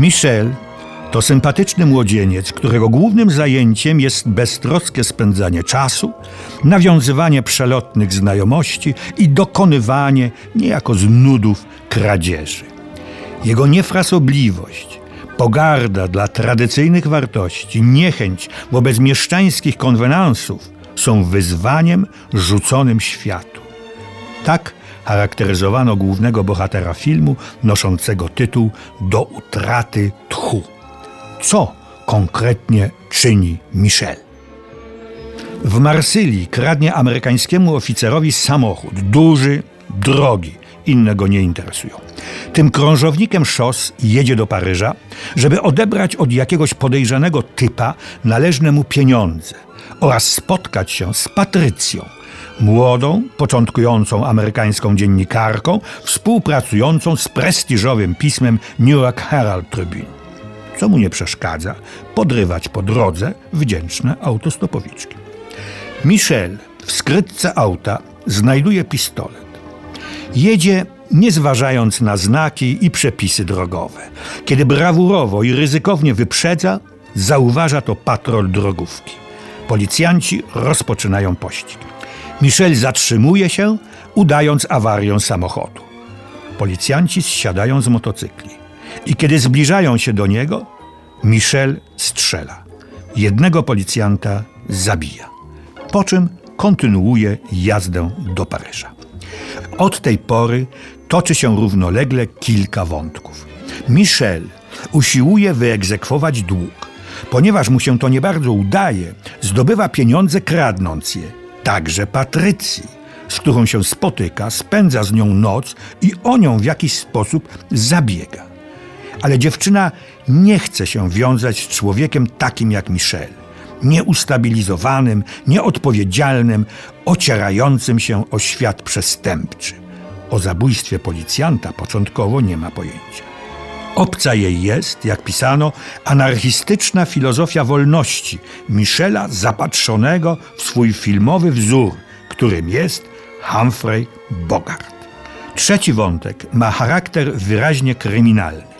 Michel to sympatyczny młodzieniec, którego głównym zajęciem jest beztroskie spędzanie czasu, nawiązywanie przelotnych znajomości i dokonywanie, niejako z nudów, kradzieży. Jego niefrasobliwość, pogarda dla tradycyjnych wartości, niechęć wobec mieszczańskich konwenansów są wyzwaniem rzuconym światu. Tak charakteryzowano głównego bohatera filmu noszącego tytuł Do utraty tchu. Co konkretnie czyni Michel? W Marsylii kradnie amerykańskiemu oficerowi samochód, duży, drogi, inne go nie interesują. Tym krążownikiem szos jedzie do Paryża, żeby odebrać od jakiegoś podejrzanego typa należne mu pieniądze oraz spotkać się z Patrycją, młodą, początkującą amerykańską dziennikarką, współpracującą z prestiżowym pismem New York Herald Tribune. Co mu nie przeszkadza podrywać po drodze wdzięczne autostopowiczki. Michel w skrytce auta znajduje pistolet. Jedzie nie zważając na znaki i przepisy drogowe. Kiedy brawurowo i ryzykownie wyprzedza, zauważa to patrol drogówki. Policjanci rozpoczynają pościg. Michel zatrzymuje się, udając awarię samochodu. Policjanci zsiadają z motocykli i kiedy zbliżają się do niego, Michel strzela. Jednego policjanta zabija, po czym kontynuuje jazdę do Paryża. Od tej pory toczy się równolegle kilka wątków. Michel usiłuje wyegzekwować dług. Ponieważ mu się to nie bardzo udaje, zdobywa pieniądze kradnąc je, także Patrycji, z którą się spotyka, spędza z nią noc i o nią w jakiś sposób zabiega. Ale dziewczyna nie chce się wiązać z człowiekiem takim jak Michel. Nieustabilizowanym, nieodpowiedzialnym, ocierającym się o świat przestępczy. O zabójstwie policjanta początkowo nie ma pojęcia. Obca jej jest, jak pisano, anarchistyczna filozofia wolności Michela zapatrzonego w swój filmowy wzór, którym jest Humphrey Bogart. Trzeci wątek ma charakter wyraźnie kryminalny.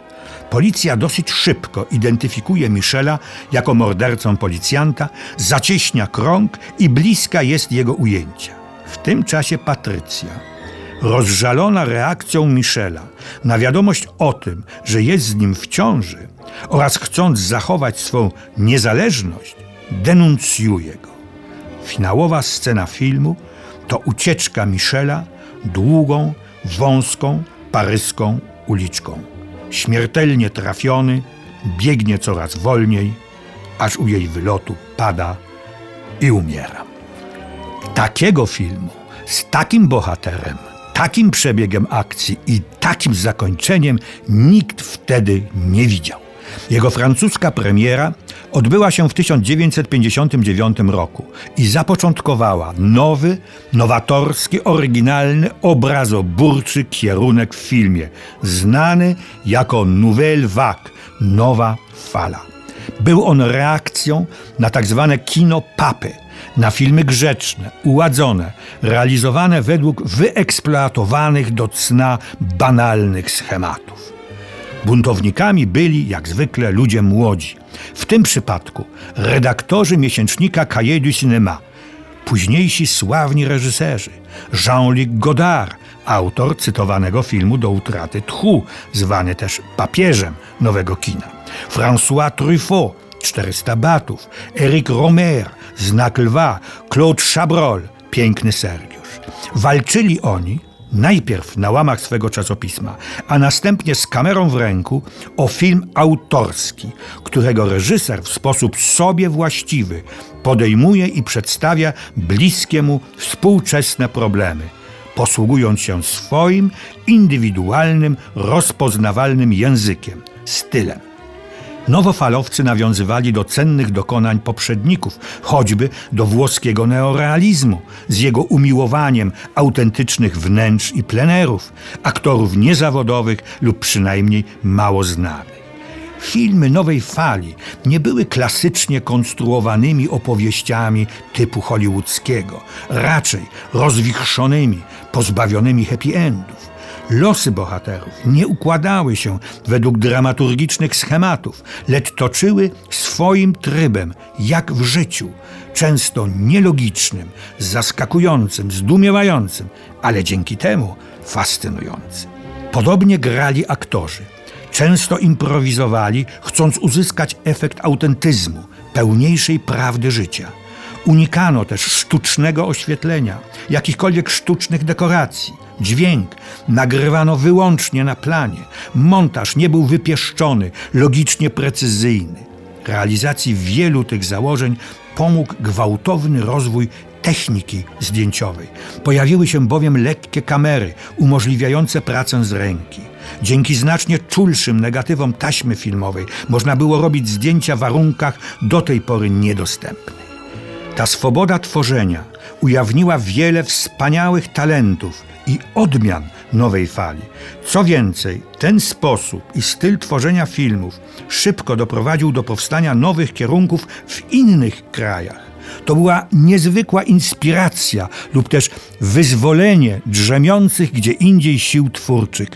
Policja dosyć szybko identyfikuje Michela jako mordercą policjanta, zacieśnia krąg i bliska jest jego ujęcia. W tym czasie Patrycja, rozżalona reakcją Michela na wiadomość o tym, że jest z nim w ciąży oraz chcąc zachować swą niezależność, denuncjuje go. Finałowa scena filmu to ucieczka Michela długą, wąską, paryską uliczką. Śmiertelnie trafiony, biegnie coraz wolniej, aż u jej wylotu pada i umiera. Takiego filmu z takim bohaterem, takim przebiegiem akcji i takim zakończeniem nikt wtedy nie widział. Jego francuska premiera odbyła się w 1959 roku i zapoczątkowała nowy, nowatorski, oryginalny, obrazoburczy kierunek w filmie, znany jako Nouvelle Vague, nowa fala. Był on reakcją na tak zwane kino papy, na filmy grzeczne, uładzone, realizowane według wyeksploatowanych do cna banalnych schematów. Buntownikami byli, jak zwykle, ludzie młodzi. W tym przypadku redaktorzy miesięcznika Cahiers du Cinéma, późniejsi sławni reżyserzy, Jean-Luc Godard, autor cytowanego filmu Do utraty tchu, zwany też papieżem nowego kina, François Truffaut, 400 batów, Eric Romer, Znak Lwa, Claude Chabrol, Piękny Sergiusz. Walczyli oni najpierw na łamach swego czasopisma, a następnie z kamerą w ręku o film autorski, którego reżyser w sposób sobie właściwy podejmuje i przedstawia bliskie mu współczesne problemy. posługując się swoim indywidualnym, rozpoznawalnym językiem, stylem. Nowofalowcy nawiązywali do cennych dokonań poprzedników, choćby do włoskiego neorealizmu, z jego umiłowaniem autentycznych wnętrz i plenerów, aktorów niezawodowych lub przynajmniej mało znanych. Filmy nowej fali nie były klasycznie konstruowanymi opowieściami typu hollywoodzkiego, raczej rozwichrzonymi, pozbawionymi happy endów. Losy bohaterów nie układały się według dramaturgicznych schematów, lecz toczyły swoim trybem, jak w życiu, często nielogicznym, zaskakującym, zdumiewającym, ale dzięki temu fascynującym. Podobnie grali aktorzy. Często improwizowali, chcąc uzyskać efekt autentyzmu, pełniejszej prawdy życia. Unikano też sztucznego oświetlenia, jakichkolwiek sztucznych dekoracji. Dźwięk nagrywano wyłącznie na planie. Montaż nie był wypieszczony, logicznie precyzyjny. Realizacji wielu tych założeń pomógł gwałtowny rozwój techniki zdjęciowej. Pojawiły się bowiem lekkie kamery umożliwiające pracę z ręki. Dzięki znacznie czulszym negatywom taśmy filmowej można było robić zdjęcia w warunkach do tej pory niedostępnych. Ta swoboda tworzenia ujawniła wiele wspaniałych talentów i odmian nowej fali. Co więcej, ten sposób i styl tworzenia filmów szybko doprowadził do powstania nowych kierunków w innych krajach. To była niezwykła inspiracja lub też wyzwolenie drzemiących gdzie indziej sił twórczych.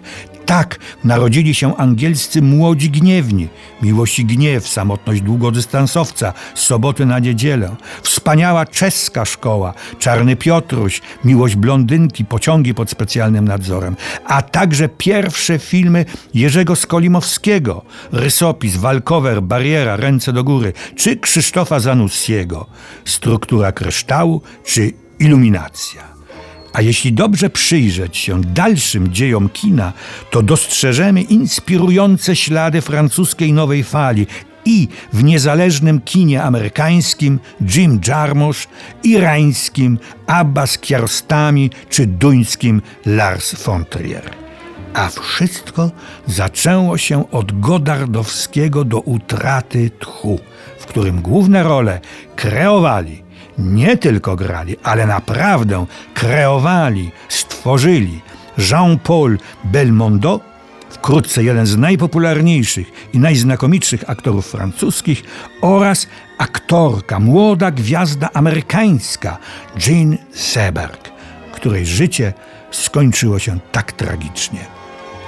Tak narodzili się angielscy młodzi gniewni. Miłość i gniew, samotność długodystansowca, z soboty na niedzielę. Wspaniała czeska szkoła, Czarny Piotruś, miłość blondynki, pociągi pod specjalnym nadzorem. A także pierwsze filmy Jerzego Skolimowskiego, rysopis, walkover, bariera, ręce do góry, czy Krzysztofa Zanussiego, struktura kryształu, czy iluminacja. A jeśli dobrze przyjrzeć się dalszym dziejom kina, to dostrzeżemy inspirujące ślady francuskiej nowej fali i w niezależnym kinie amerykańskim Jim Jarmusch, irańskim Abbas Kiarostami czy duńskim Lars von Trier. A wszystko zaczęło się od Godardowskiego do utraty tchu, w którym główne role kreowali nie tylko grali, ale naprawdę kreowali, stworzyli Jean-Paul Belmondo, wkrótce jeden z najpopularniejszych i najznakomitszych aktorów francuskich, oraz aktorka, młoda gwiazda amerykańska Jean Seberg, której życie skończyło się tak tragicznie.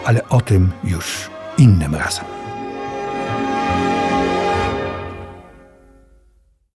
Ale o tym już innym razem.